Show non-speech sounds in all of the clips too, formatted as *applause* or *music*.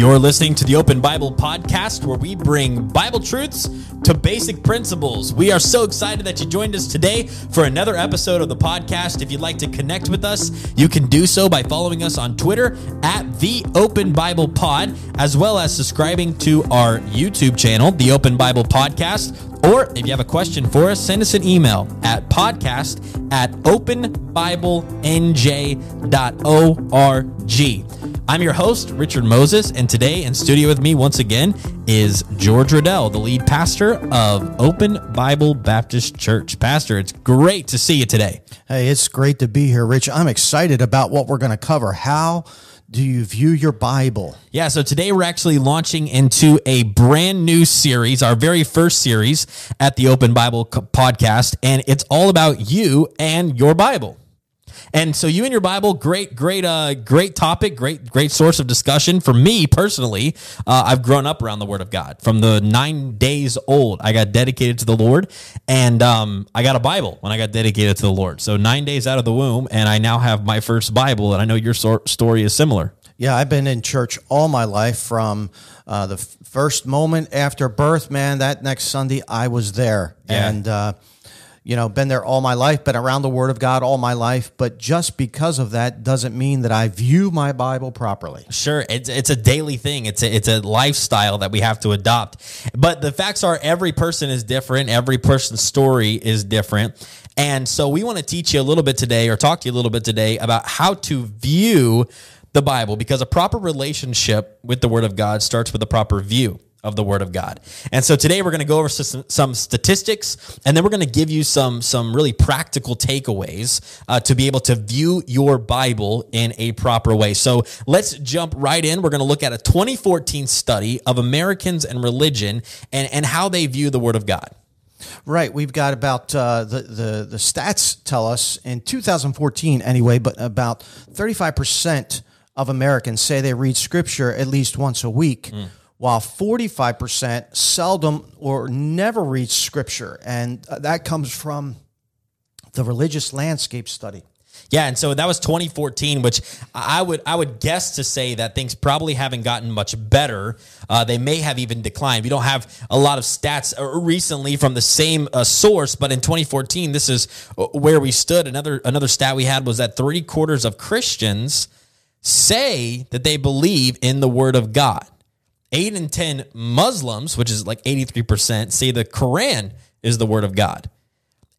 You're listening to the Open Bible Podcast, where we bring Bible truths to basic principles. We are so excited that you joined us today for another episode of the podcast. If you'd like to connect with us, you can do so by following us on Twitter at the Open Bible Pod, as well as subscribing to our YouTube channel, the Open Bible Podcast. Or if you have a question for us, send us an email at podcast at openbiblenj.org. I'm your host, Richard Moses, and today in studio with me once again is George Riddell, the lead pastor of Open Bible Baptist Church. Pastor, it's great to see you today. Hey, it's great to be here, Rich. I'm excited about what we're going to cover. How do you view your Bible? Yeah, so today we're actually launching into a brand new series, our very first series at the Open Bible podcast, and it's all about you and your Bible. And so you and your Bible, great, great, uh, great topic, great, great source of discussion for me personally. Uh, I've grown up around the Word of God from the nine days old. I got dedicated to the Lord, and um, I got a Bible when I got dedicated to the Lord. So nine days out of the womb, and I now have my first Bible. And I know your so- story is similar. Yeah, I've been in church all my life from uh, the f- first moment after birth. Man, that next Sunday I was there, yeah. and uh, you know, been there all my life, been around the Word of God all my life, but just because of that doesn't mean that I view my Bible properly. Sure, it's it's a daily thing. It's a, it's a lifestyle that we have to adopt. But the facts are, every person is different. Every person's story is different, and so we want to teach you a little bit today, or talk to you a little bit today about how to view the Bible, because a proper relationship with the Word of God starts with a proper view of the word of God. And so today we're going to go over some, some, statistics and then we're going to give you some some really practical takeaways uh, to be able to view your Bible in a proper way. So let's jump right in. We're going to look at a 2014 study of Americans and religion and and how they view the word of God. Right, we've got about uh, the the the stats tell us in 2014 anyway, but about 35 percent of Americans say they read Scripture at least once a week. Mm while 45% seldom or never read scripture. And uh, that comes from the religious landscape study. Yeah, and so that was 2014, which I would I would guess to say that things probably haven't gotten much better. Uh, they may have even declined. We don't have a lot of stats uh, recently from the same uh, source, but in 2014, this is uh, where we stood. Another another stat we had was that three quarters of Christians say that they believe in the Word of God. Eight in 10 Muslims, which is like 83%, say the Quran is the word of God.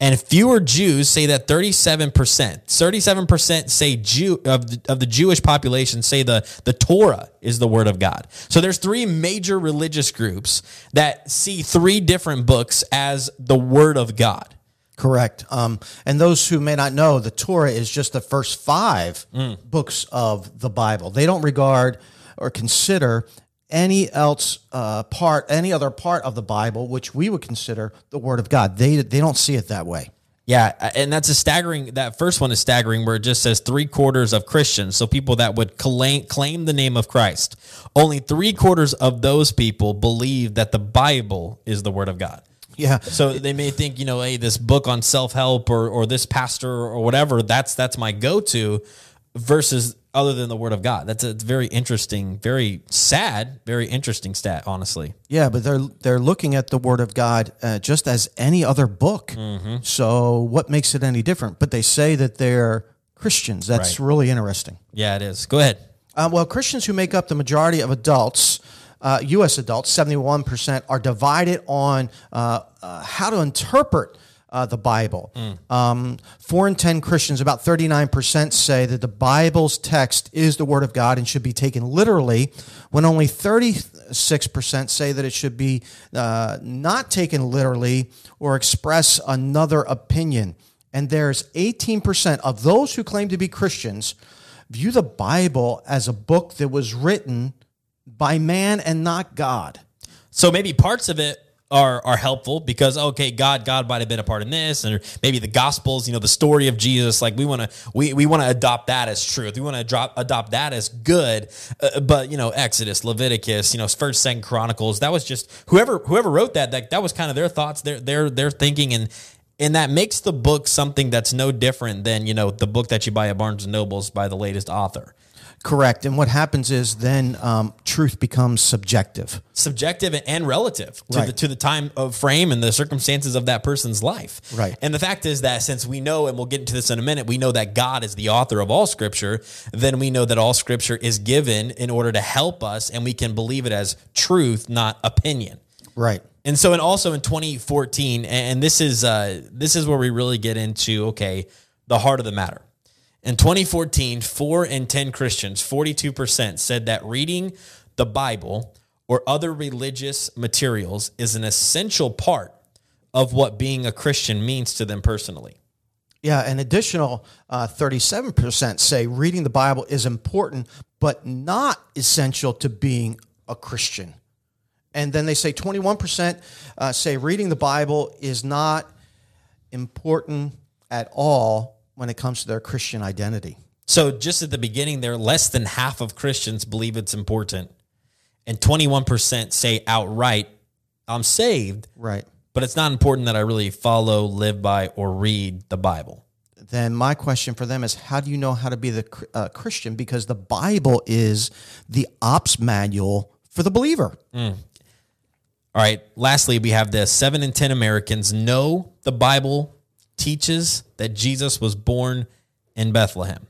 And fewer Jews say that 37%. 37% say Jew of the, of the Jewish population say the, the Torah is the word of God. So there's three major religious groups that see three different books as the word of God. Correct. Um, and those who may not know, the Torah is just the first five mm. books of the Bible. They don't regard or consider any else uh, part, any other part of the Bible, which we would consider the Word of God. They they don't see it that way. Yeah, and that's a staggering. That first one is staggering, where it just says three quarters of Christians, so people that would claim claim the name of Christ. Only three quarters of those people believe that the Bible is the Word of God. Yeah. So they may think, you know, hey, this book on self help or or this pastor or whatever, that's that's my go to, versus other than the word of God. That's a very interesting, very sad, very interesting stat, honestly. Yeah, but they're they're looking at the word of God uh, just as any other book. Mm-hmm. So what makes it any different? But they say that they're Christians. That's right. really interesting. Yeah, it is. Go ahead. Uh, well, Christians who make up the majority of adults. Uh, U.S. adults, 71%, are divided on uh, uh, how to interpret uh, the Bible. Mm. Um, four in 10 Christians, about 39%, say that the Bible's text is the Word of God and should be taken literally, when only 36% say that it should be uh, not taken literally or express another opinion. And there's 18% of those who claim to be Christians view the Bible as a book that was written by man and not God. So maybe parts of it are are helpful because okay god god might have been a part in this and maybe the gospels you know the story of jesus like we want to we, we want to adopt that as truth. We want to adopt adopt that as good. Uh, but you know exodus leviticus you know first second chronicles that was just whoever whoever wrote that that, that was kind of their thoughts their their their thinking and and that makes the book something that's no different than you know the book that you buy at barnes and nobles by the latest author Correct. And what happens is then um, truth becomes subjective. subjective and relative to Right. the to the time of frame and the circumstances of that person's life. Right. And the fact is that since we know, and we'll get into this in a minute, we know that God is the author of all scripture, then we know that all scripture is given in order to help us and we can believe it as truth, not opinion. Right. And so, and also in 2014, and this is uh, this is where we really get into okay, the heart of the matter. In 2014, four in ten Christians, 42 percent, said that reading the Bible or other religious materials is an essential part of what being a Christian means to them personally. Yeah, an additional uh, 37% say reading the Bible is important, but not essential to being a Christian. And then they say 21% uh, say reading the Bible is not important at all when it comes to their Christian identity. So, just at the beginning, there, less than half of Christians believe it's important, and 21% say outright, "I'm saved." Right. but it's not important that I really follow, live by, or read the Bible. Then my question for them is how do you know how to be the uh, Christian? Because the Bible is the ops manual for the believer. All right. Lastly, we have this seven in 10 Americans know the Bible teaches that Jesus was born in Bethlehem.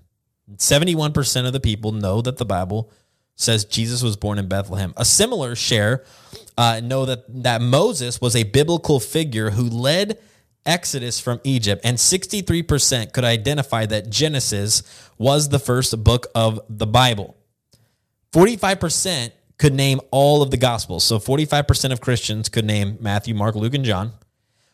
71% of the people know that the Bible says Jesus was born in Bethlehem. A similar share uh, know that, that Moses was a biblical figure who led Exodus from Egypt, and 63% could identify that Genesis was the first book of the Bible. 45% could name all of the gospels. So 45% of Christians could name Matthew, Mark, Luke, and John,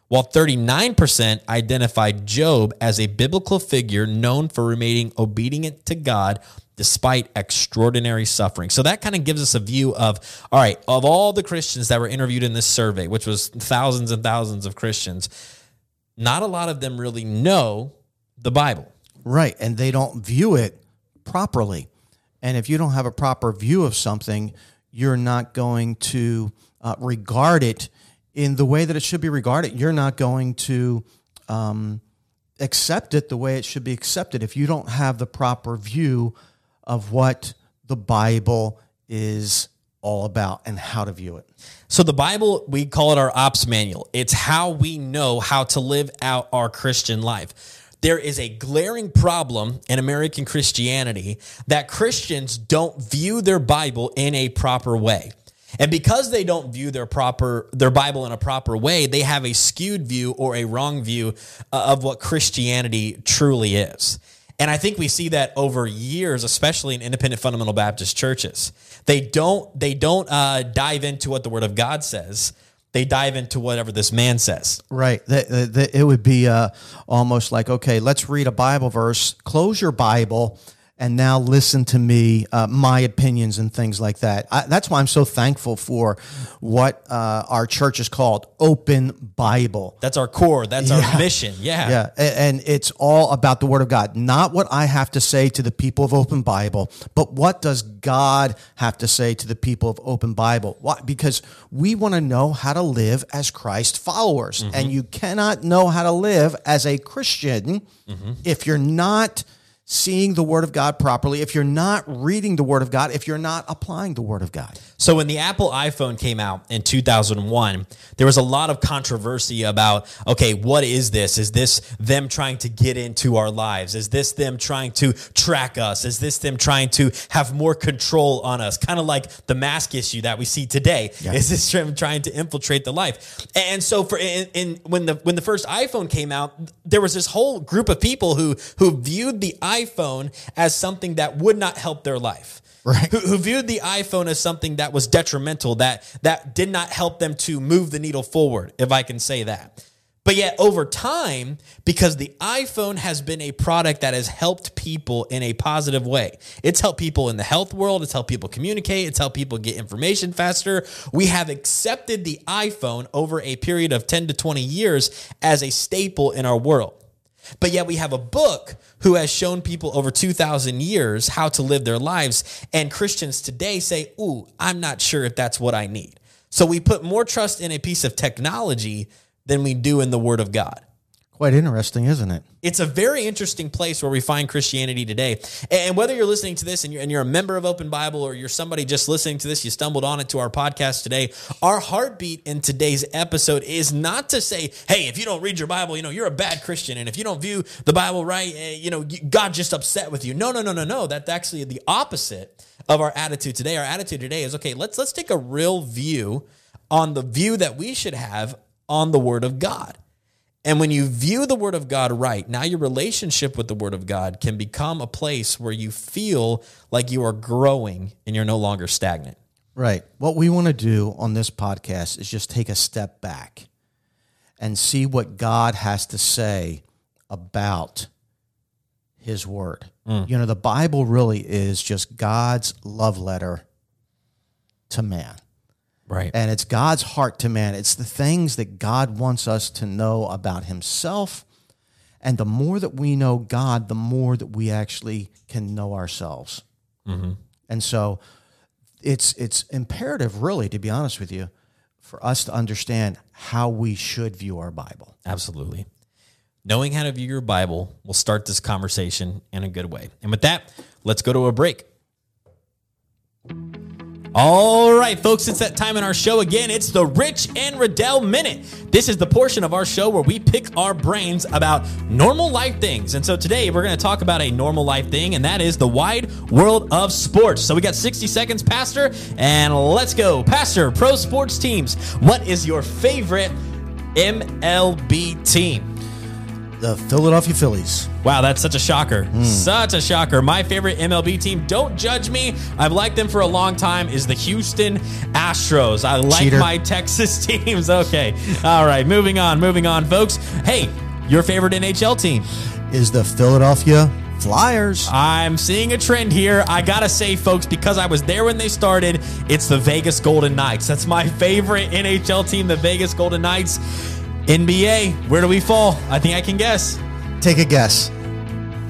while 39% identified Job as a biblical figure known for remaining obedient to God despite extraordinary suffering. So that kind of gives us a view of all right, of all the Christians that were interviewed in this survey, which was thousands and thousands of Christians, not a lot of them really know the Bible. Right. And they don't view it properly. And if you don't have a proper view of something, you're not going to uh, regard it in the way that it should be regarded. You're not going to um, accept it the way it should be accepted if you don't have the proper view of what the Bible is all about and how to view it. So the Bible, we call it our ops manual. It's how we know how to live out our Christian life. There is a glaring problem in American Christianity that Christians don't view their Bible in a proper way. And because they don't view their proper their Bible in a proper way, they have a skewed view or a wrong view uh, of what Christianity truly is. And I think we see that over years, especially in independent fundamental Baptist churches. They don't they don't uh, dive into what the Word of God says. They dive into whatever this man says. Right. It would be uh, almost like, okay, let's read a Bible verse, close your Bible, and now listen to me, uh, my opinions and things like that. I, that's why I'm so thankful for what uh, our church is called Open Bible. That's our core. That's our mission. Yeah. Yeah, a- and it's all about the Word of God, not what I have to say to the people of Open Bible, but what does God have to say to the people of Open Bible? Why? Because we want to know how to live as Christ followers, and you cannot know how to live as a Christian if you're not seeing the Word of God properly, if you're not reading the Word of God, if you're not applying the Word of God. So when the Apple iPhone came out in 2001, there was a lot of controversy about, okay, what is this? Is this them trying to get into our lives? Is this them trying to track us? Is this them trying to have more control on us? Kind of like the mask issue that we see today. Is this them trying to infiltrate the life? And so for in, in when the when the first iPhone came out, there was this whole group of people who who viewed the iPhone as something that would not help their life Right. who, who viewed the iPhone as something that was detrimental, that that did not help them to move the needle forward, if I can say that. But yet, over time, because the iPhone has been a product that has helped people in a positive way, it's helped people in the health world, it's helped people communicate, it's helped people get information faster. We have accepted the iPhone over a period of 10 to 20 years as a staple in our world. But yet we have a book who has shown people over 2,000 years how to live their lives. And Christians today say, Ooh, I'm not sure if that's what I need. So we put more trust in a piece of technology than we do in the Word of God. Quite interesting, isn't it? It's a very interesting place where we find Christianity today. And whether you're listening to this and you're, and you're a member of Open Bible or you're somebody just listening to this, you stumbled on it to our podcast today, our heartbeat in today's episode is not to say, hey, if you don't read your Bible, you know, you're a bad Christian. And if you don't view the Bible right, eh, you know, God just upset with you. No, no, no, no, no. That's actually the opposite of our attitude today. Our attitude today is, okay, let's let's take a real view on the view that we should have on the Word of God. And when you view the Word of God right, now your relationship with the Word of God can become a place where you feel like you are growing and you're no longer stagnant. Right. What we want to do on this podcast is just take a step back and see what God has to say about His Word. Mm. You know, the Bible really is just God's love letter to man. Right. And it's God's heart to man. It's the things that God wants us to know about himself. And the more that we know God, the more that we actually can know ourselves. Mm-hmm. And so it's it's imperative really to be honest with you for us to understand how we should view our Bible. Absolutely. Knowing how to view your Bible will start this conversation in a good way. And with that, let's go to a break. All right, folks, it's that time in our show again. It's the Rich and Riddell Minute. This is the portion of our show where we pick our brains about normal life things. And so today we're going to talk about a normal life thing, and that is the wide world of sports. So we got 60 seconds, Pastor, and let's go. Pastor, pro sports teams, what is your favorite MLB team? The Philadelphia Phillies. Wow, that's such a shocker. Mm. Such a shocker. My favorite MLB team, don't judge me. I've liked them for a long time, is the Houston Astros. I like Cheater. my Texas *laughs* teams. Okay. All right, moving on, moving on, folks. Hey, your favorite NHL team is the Philadelphia Flyers. I'm seeing a trend here. I gotta say, folks, because I was there when they started, it's the Vegas Golden Knights. That's my *laughs* favorite NHL team, the Vegas Golden Knights. NBA, where do we fall? I think I can guess. Take a guess.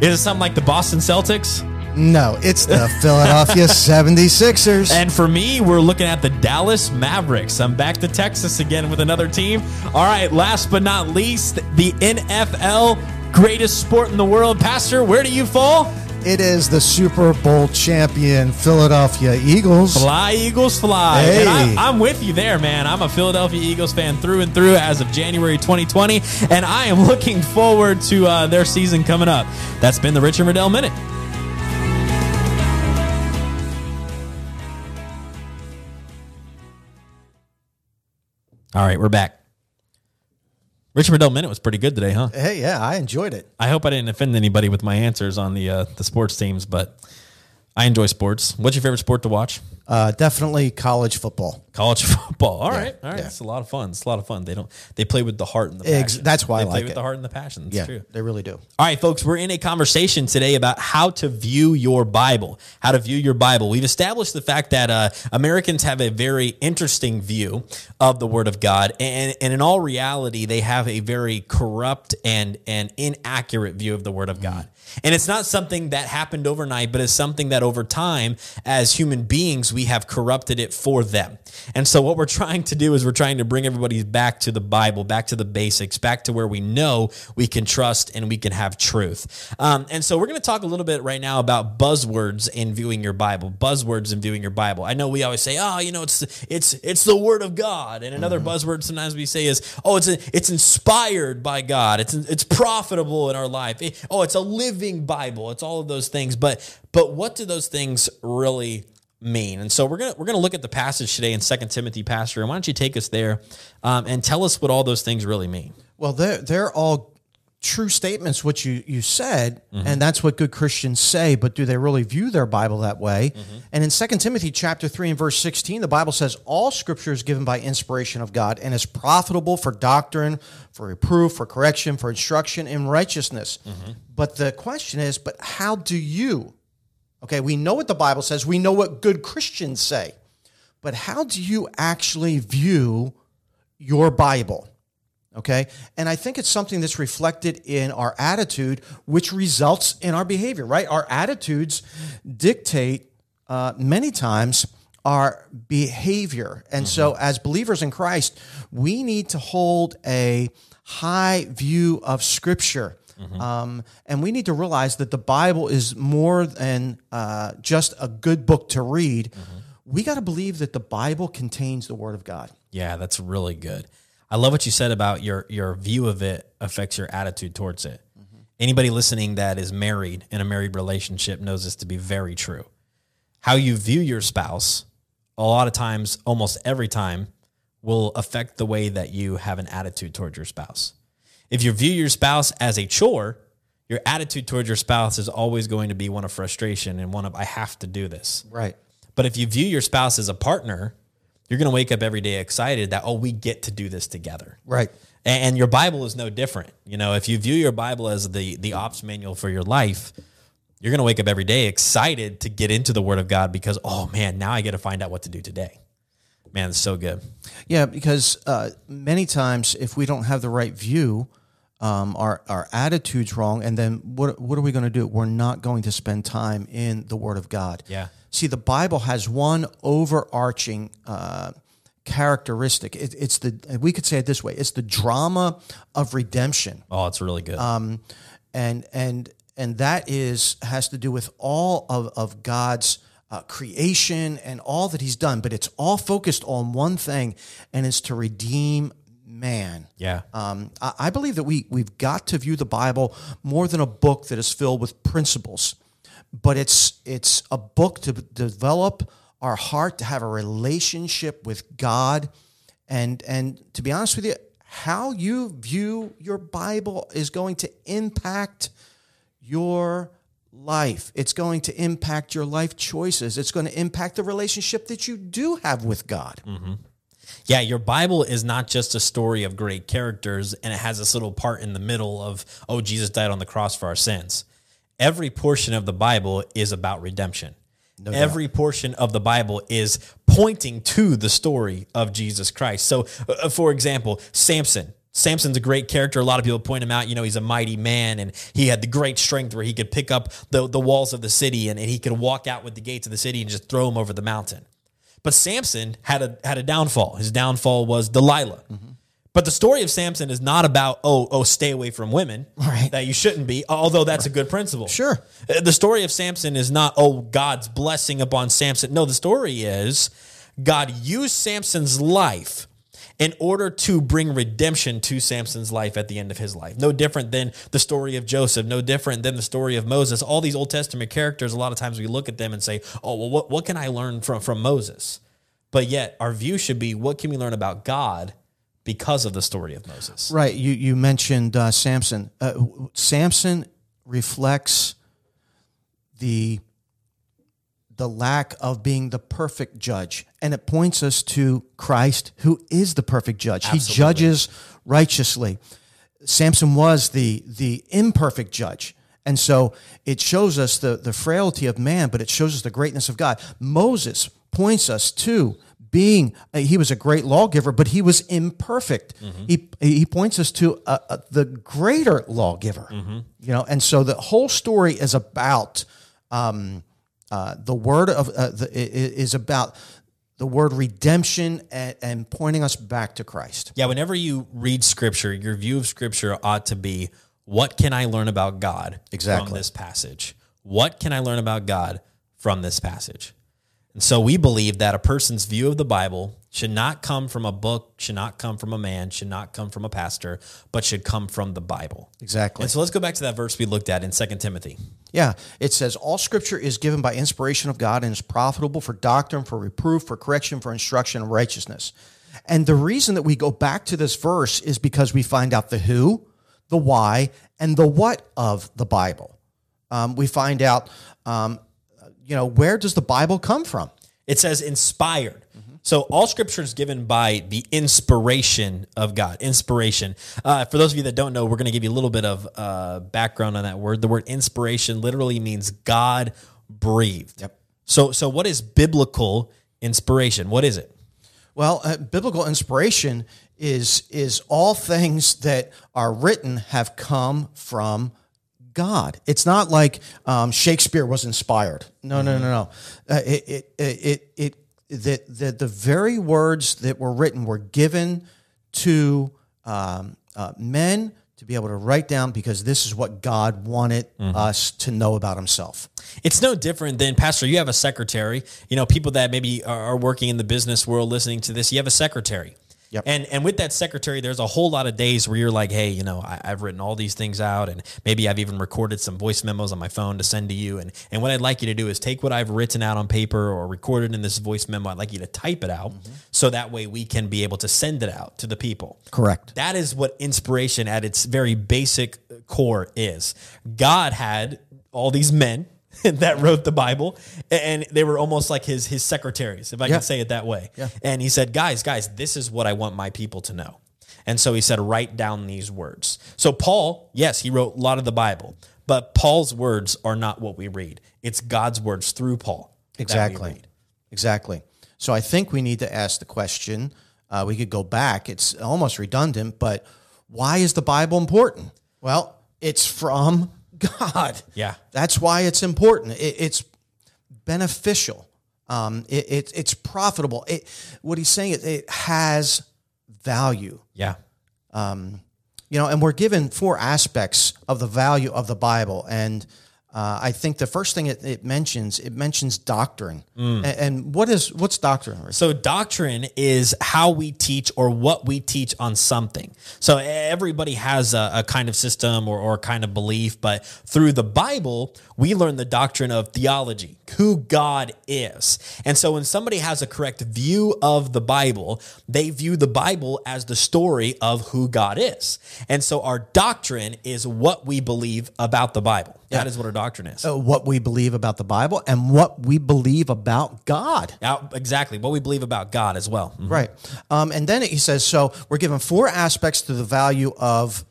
Is it something like the Boston Celtics? No, it's the *laughs* Philadelphia 76ers. And for me, we're looking at the Dallas Mavericks. I'm back to Texas again with another team. All right, last but not least, the NFL, greatest sport in the world. Pastor, where do you fall? It is the Super Bowl champion Philadelphia Eagles. Fly, Eagles, fly. Hey. I, am with you there, man. I'm a Philadelphia Eagles fan through and through as of January 2020, and I am looking forward to uh, their season coming up. That's been the Richard Riddell Minute. All right, we're back. Richard Riddell Minute was pretty good today, huh? Hey, yeah, I enjoyed it. I hope I didn't offend anybody with my answers on the uh, the sports teams, but I enjoy sports. What's your favorite sport to watch? Uh, definitely college football. College *laughs* football. All yeah, right, all right. Yeah. It's a lot of fun. It's a lot of fun. They don't. They play with the heart and the passion. Ex- that's why they I play like with it. the heart and the passion. That's yeah, true. They really do. All right, folks. We're in a conversation today about how to view your Bible. How to view your Bible. We've established the fact that uh, Americans have a very interesting view of the Word of God, and, and in all reality, they have a very corrupt and and inaccurate view of the Word of God. And it's not something that happened overnight, but it's something that over time, as human beings, we have corrupted it for them. And so, what we're trying to do is we're trying to bring everybody back to the Bible, back to the basics, back to where we know we can trust and we can have truth. Um, and so, we're going to talk a little bit right now about buzzwords in viewing your Bible. Buzzwords in viewing your Bible. I know we always say, "Oh, you know, it's it's it's the Word of God," and another mm-hmm. buzzword sometimes we say is, "Oh, it's a, it's inspired by God. It's it's profitable in our life. It, oh, it's a living Bible. It's all of those things." But but what do those things really mean? And so we're gonna we're gonna look at the passage today in Second Timothy, Pastor. And why don't you take us there um, and tell us what all those things really mean? Well, they're they're all true statements what you you said mm-hmm. and that's what good christians say but do they really view their bible that way mm-hmm. and in 2 timothy chapter 3 and verse 16 the bible says all scripture is given by inspiration of god and is profitable for doctrine for reproof for correction for instruction in righteousness mm-hmm. but the question is but how do you Okay, we know what the Bible says, we know what good Christians say, but how do you actually view your Bible? Okay, and I think it's something that's reflected in our attitude, which results in our behavior, right? Our attitudes dictate uh, many times our behavior. And so, as believers in Christ, we need to hold a high view of Scripture. Um, and we need to realize that the Bible is more than uh, just a good book to read. We got to believe that the Bible contains the Word of God. Yeah, that's really good. I love what you said about your your view of it affects your attitude towards it. Anybody listening that is married in a married relationship knows this to be very true. How you view your spouse, a lot of times, almost every time, will affect the way that you have an attitude towards your spouse. If you view your spouse as a chore, your attitude towards your spouse is always going to be one of frustration and one of I have to do this. Right. But if you view your spouse as a partner, you're going to wake up every day excited that, oh, we get to do this together. Right. And, and your Bible is no different. You know, if you view your Bible as the, the ops manual for your life, you're going to wake up every day excited to get into the Word of God because, oh man, now I get to find out what to do today. Man, it's so good. Yeah, because uh, many times if we don't have the right view, um, our our attitude's wrong, and then what what are we going to do? We're not going to spend time in the Word of God. Yeah. See, the Bible has one overarching uh, characteristic. It, it's the we could say it this way: it's the drama of redemption Oh, it's really good. and and and that is has to do with all of of God's uh, creation and all that He's done. But it's all focused on one thing, and it's to redeem man. yeah. Um, I, I believe that we we've got to view the Bible more than a book that is filled with principles, but it's it's a book to develop our heart to have a relationship with God, and and to be honest with you, how you view your Bible is going to impact your life. It's going to impact your life choices. It's going to impact the relationship that you do have with God. Yeah, your Bible is not just a story of great characters and it has this little part in the middle of, oh, Jesus died on the cross for our sins. Every portion of the Bible is about redemption. Every portion of the Bible is pointing to the story of Jesus Christ. So, uh, for example, Samson. Samson's a great character. A lot of people point him out. You know, he's a mighty man and he had the great strength where he could pick up the, the walls of the city and, and he could walk out with the gates of the city and just throw them over the mountain. But Samson had a had a downfall. His downfall was Delilah. But the story of Samson is not about oh oh stay away from women Right. that you shouldn't be. Although that's a good principle. Sure. Uh, The story of Samson is not oh God's blessing upon Samson. No, the story is God used Samson's life in order to bring redemption to Samson's life at the end of his life. No different than the story of Joseph, no different than the story of Moses. All these Old Testament characters, a lot of times we look at them and say, oh, well, what, what can I learn from, from Moses? But yet, our view should be what can we learn about God because of the story of Moses? Right. You you mentioned uh, Samson. Uh, Samson reflects the the lack of being the perfect judge, and it points us to Christ, who is the perfect judge. He judges righteously. Samson was the the imperfect judge. And so it shows us the, the frailty of man, but it shows us the greatness of God. Moses points us to being, uh, he was a great lawgiver, but he was imperfect. He, he points us to uh, uh, the greater lawgiver, you know, and so the whole story is about um, uh, the word of, uh, the, is about the word redemption and, and pointing us back to Christ. Yeah, whenever you read scripture, your view of scripture ought to be what can I learn about God Exactly. from this passage? What can I learn about God from this passage? And so we believe that a person's view of the Bible should not come from a book, should not come from a man, should not come from a pastor, but should come from the Bible. Exactly. And so let's go back to that verse we looked at in 2 Timothy. Yeah, it says all scripture is given by inspiration of God and is profitable for doctrine, for reproof, for correction, for instruction in righteousness. And the reason that we go back to this verse is because we find out the who, the why, and the what of the Bible. Um, we find out, um, you know, where does the Bible come from? It says inspired. So all scripture is given by the inspiration of God. Inspiration. Uh, for those of you that don't know, we're going to give you a little bit of uh, background on that word. The word inspiration literally means God breathed. Yep. So, so what is biblical inspiration? What is it? Well, uh, biblical inspiration is is all things that are written have come from God. It's not like um, Shakespeare was inspired. No, no, no, no. Uh, it, it it it that that the very words that were written were given to um, uh, men to be able to write down because this is what God wanted us to know about Himself. It's no different than pastor. You have a secretary. You know, people that maybe are working in the business world listening to this. You have a secretary. Yep. And and with that secretary, there's a whole lot of days where you're like, hey, you know, I, I've written all these things out, and maybe I've even recorded some voice memos on my phone to send to you. And and what I'd like you to do is take what I've written out on paper or recorded in this voice memo. I'd like you to type it out, mm-hmm. so that way we can be able to send it out to the people. Correct. That is what inspiration at its very basic core is. God had all these men *laughs* that wrote the Bible, and they were almost like his his secretaries, if I Yeah. can say it that way. Yeah. And he said, "Guys, guys, this is what I want my people to know." And so he said, "Write down these words." So Paul, yes, he wrote a lot of the Bible, but Paul's words are not what we read. It's God's words through Paul. Exactly. Exactly. So I think we need to ask the question. Uh, we could go back. It's almost redundant, but why is the Bible important? Well, it's from God. Yeah. That's why it's important. It, it's beneficial. Um, it, it, it's profitable. It, what he's saying, is it has value. Yeah. Um, you know, and we're given four aspects of the value of the Bible, and uh, I think the first thing it, it mentions it mentions doctrine. Mm. And, and what is what's doctrine? So doctrine is how we teach or what we teach on something. So everybody has a, a kind of system or, or kind of belief, but through the Bible, we learn the doctrine of theology, who God is. And so when somebody has a correct view of the Bible, they view the Bible as the story of who God is. And so our doctrine is what we believe about the Bible. That is what our doctrine is. Uh, what we believe about the Bible and what we believe about God. Now, exactly what we believe about God as well. Mhm. Right. Um, and then he says, so we're given four aspects to the value of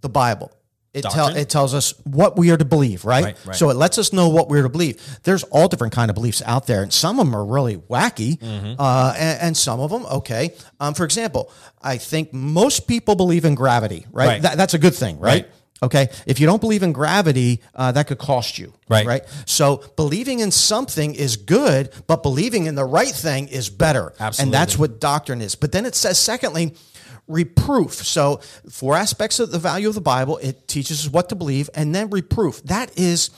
the Bible. It, tell, it tells us what we are to believe, right? Right, right. So it lets us know what we're to believe. There's all different kind of beliefs out there, and some of them are really wacky, Mm-hmm. uh, and, and some of them okay. Um, for example, I think most people believe in gravity, right? Right. That, that's a good thing, right? Okay. If you don't believe in gravity, uh, that could cost you, Right. Right. So believing in something is good, but believing in the right thing is better. Absolutely. And that's what doctrine is. But then it says, secondly, reproof. So, four aspects of the value of the Bible it teaches us what to believe, and then reproof. That is,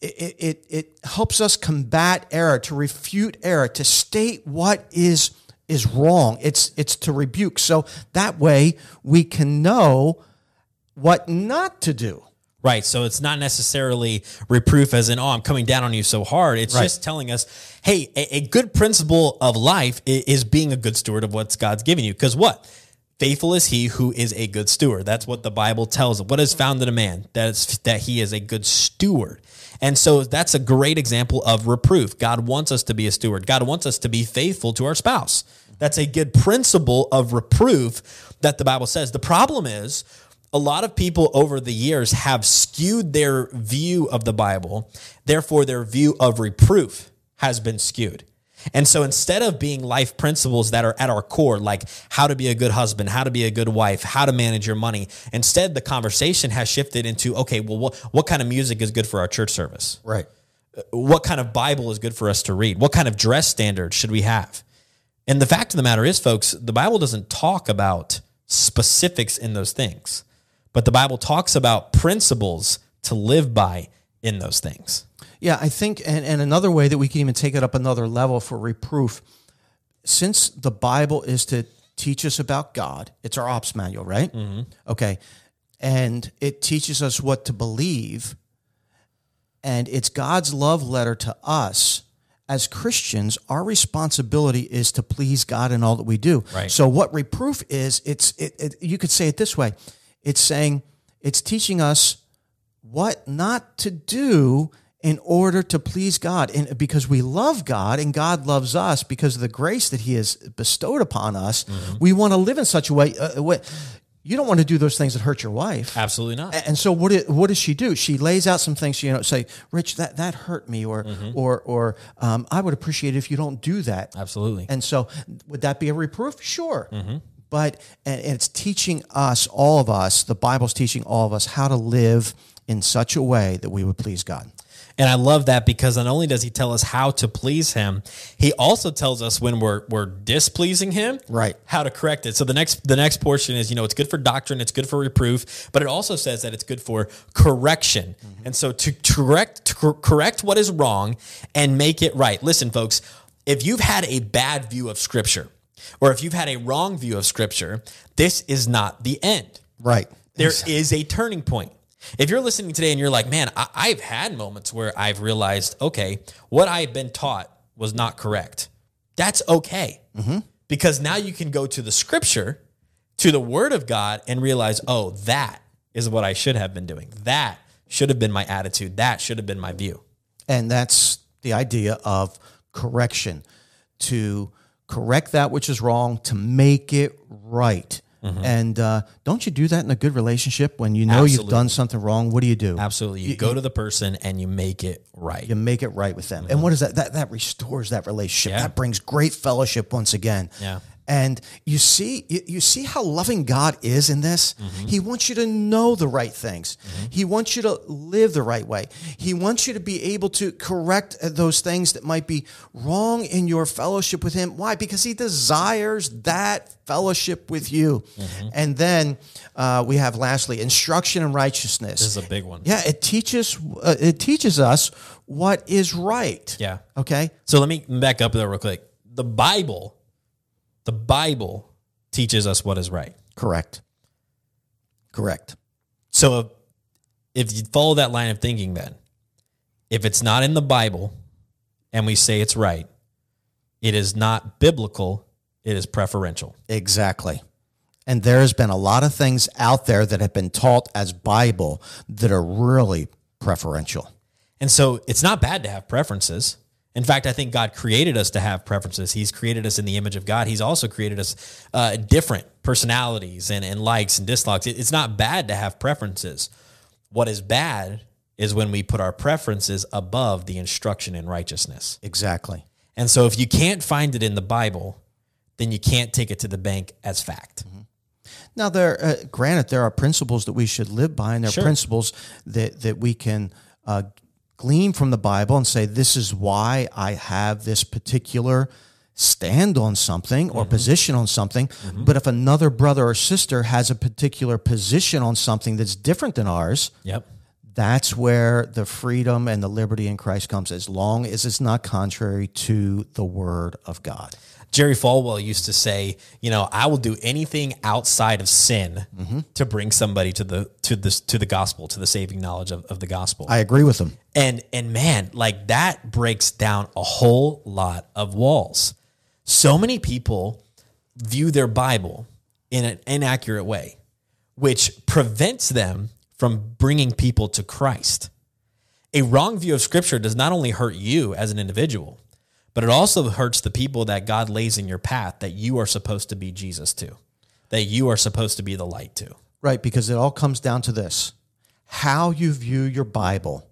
it, it, it helps us combat error, to refute error, to state what is is wrong. It's it's to rebuke. So that way we can know what not to do. Right. So it's not necessarily reproof as in, oh, I'm coming down on you so hard. It's Right. just telling us, hey, a, a good principle of life is being a good steward of what God's given you. Because what? Faithful is he who is a good steward. That's what the Bible tells us. What is found in a man? That's that he is a good steward. And so that's a great example of reproof. God wants us to be a steward. God wants us to be faithful to our spouse. That's a good principle of reproof that the Bible says. The problem is, a lot of people over the years have skewed their view of the Bible. Therefore, their view of reproof has been skewed. And so instead of being life principles that are at our core, like how to be a good husband, how to be a good wife, how to manage your money, instead the conversation has shifted into, okay, well, what, what kind of music is good for our church service? Right. Uh, what kind of Bible is good for us to read? What kind of dress standards should we have? And the fact of the matter is, folks, the Bible doesn't talk about specifics in those things, but the Bible talks about principles to live by in those things. Yeah, I think, and, and another way that we can even take it up another level for reproof, since the Bible is to teach us about God, it's our ops manual, right? Mm-hmm. Okay. And it teaches us what to believe, and it's God's love letter to us. As Christians, our responsibility is to please God in all that we do. Right. So, what reproof is, it's it, it, you could say it this way: it's saying it's teaching us what not to do in order to please God. And because we love God and God loves us because of the grace that He has bestowed upon us, we want to live in such a way. Uh, way- you don't want to do those things that hurt your wife. Absolutely not. And so what what does she do? She lays out some things, you know, say, Rich, that, that hurt me, or, or, or, um, I would appreciate it if you don't do that. Absolutely. And so, would that be a reproof? Sure. But and it's teaching us, all of us, the Bible's teaching all of us how to live in such a way that we would please God. And I love that because not only does he tell us how to please him, he also tells us when we're we're displeasing him, Right. How to correct it. So the next the next portion is, you know, it's good for doctrine, it's good for reproof, but it also says that it's good for correction. Mm-hmm. And so to correct to cor- correct what is wrong and make it right. Listen, folks, if you've had a bad view of scripture or if you've had a wrong view of scripture, this is not the end. Right. There is a turning point. If you're listening today and you're like, man, I, I've had moments where I've realized, okay, what I've been taught was not correct. That's okay. Mm-hmm. Because now you can go to the scripture, to the word of God, and realize, oh, that is what I should have been doing. That should have been my attitude. That should have been my view. And that's the idea of correction to correct that which is wrong, to make it right. And uh, don't you do that in a good relationship when you know you've done something wrong? What do you do? Absolutely. You go to the person and you make it right. You make it right with them. And what is that? That that restores that relationship. Yeah. That brings great fellowship once again. Yeah. And you see, you, see how loving God is in this. Mm-hmm. He wants you to know the right things. He wants you to live the right way. He wants you to be able to correct uh, those things that might be wrong in your fellowship with Him. Why? Because He desires that fellowship with you. Mm-hmm. And then uh, we have lastly instruction in righteousness. This is a big one. Yeah, it teaches uh, it teaches us what is right. Yeah. Okay. So let me back up there real quick. The Bible, the Bible teaches us what is right. Correct. Correct. So if, if you follow that line of thinking, then if it's not in the Bible and we say it's right, it is not biblical, it is preferential. Exactly. And there's been a lot of things out there that have been taught as Bible that are really preferential. And so it's not bad to have preferences. In fact, I think God created us to have preferences. He's created us in the image of God. He's also created us uh, different personalities and, and likes and dislikes. It- It's not bad to have preferences. What is bad is when we put our preferences above the instruction in righteousness. Exactly. And so if you can't find it in the Bible, then you can't take it to the bank as fact. Now, there, uh, granted, there are principles that we should live by, and there Sure. are principles that that we can uh, glean from the Bible and say, "This is why I have this particular stand on something or mm-hmm. position on something." Mm-hmm. But if another brother or sister has a particular position on something that's different than ours, Yep. that's where the freedom and the liberty in Christ comes, as long as it's not contrary to the Word of God. Jerry Falwell used to say, you know, I will do anything outside of sin mm-hmm. to bring somebody to the to the to the gospel, to the saving knowledge of, of the gospel. I agree with him. and and man, like that breaks down a whole lot of walls. So many people view their Bible in an inaccurate way, which prevents them from bringing people to Christ. A wrong view of scripture does not only hurt you as an individual, but it also hurts the people that God lays in your path that you are supposed to be Jesus to, that you are supposed to be the light to. Right, because it all comes down to this. How you view your Bible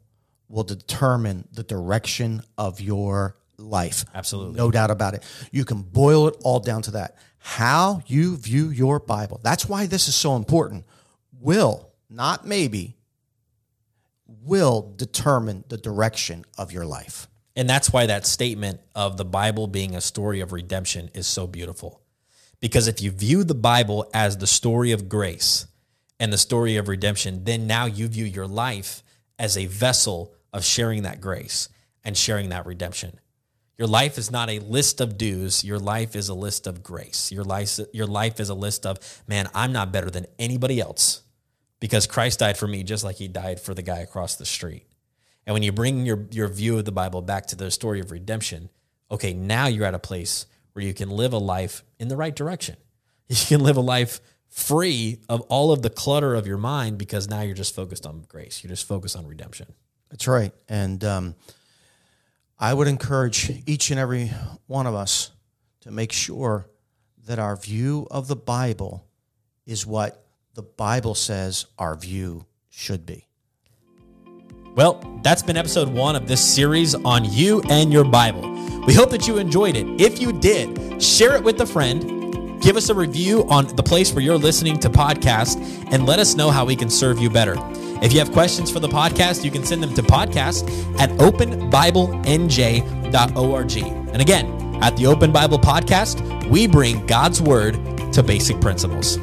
will determine the direction of your life. Absolutely. No doubt about it. You can boil it all down to that. How you view your Bible. That's why this is so important. Will, not maybe, will determine the direction of your life. And that's why that statement of the Bible being a story of redemption is so beautiful. Because if you view the Bible as the story of grace and the story of redemption, then now you view your life as a vessel of sharing that grace and sharing that redemption. Your life is not a list of dues. Your life is a list of grace. Your life, your life is a list of, man, I'm not better than anybody else because Christ died for me just like he died for the guy across the street. And when you bring your, your view of the Bible back to the story of redemption, okay, now you're at a place where you can live a life in the right direction. *laughs* You can live a life free of all of the clutter of your mind because now you're just focused on grace. You're just focused on redemption. That's right. And um, I would encourage each and every one of us to make sure that our view of the Bible is what the Bible says our view should be. Well, that's been episode one of this series on you and your Bible. We hope that you enjoyed it. If you did, share it with a friend, give us a review on the place where you're listening to podcasts, and let us know how we can serve you better. If you have questions for the podcast, you can send them to podcast at openbiblenj.org. And again, at the Open Bible Podcast, we bring God's Word to basic principles.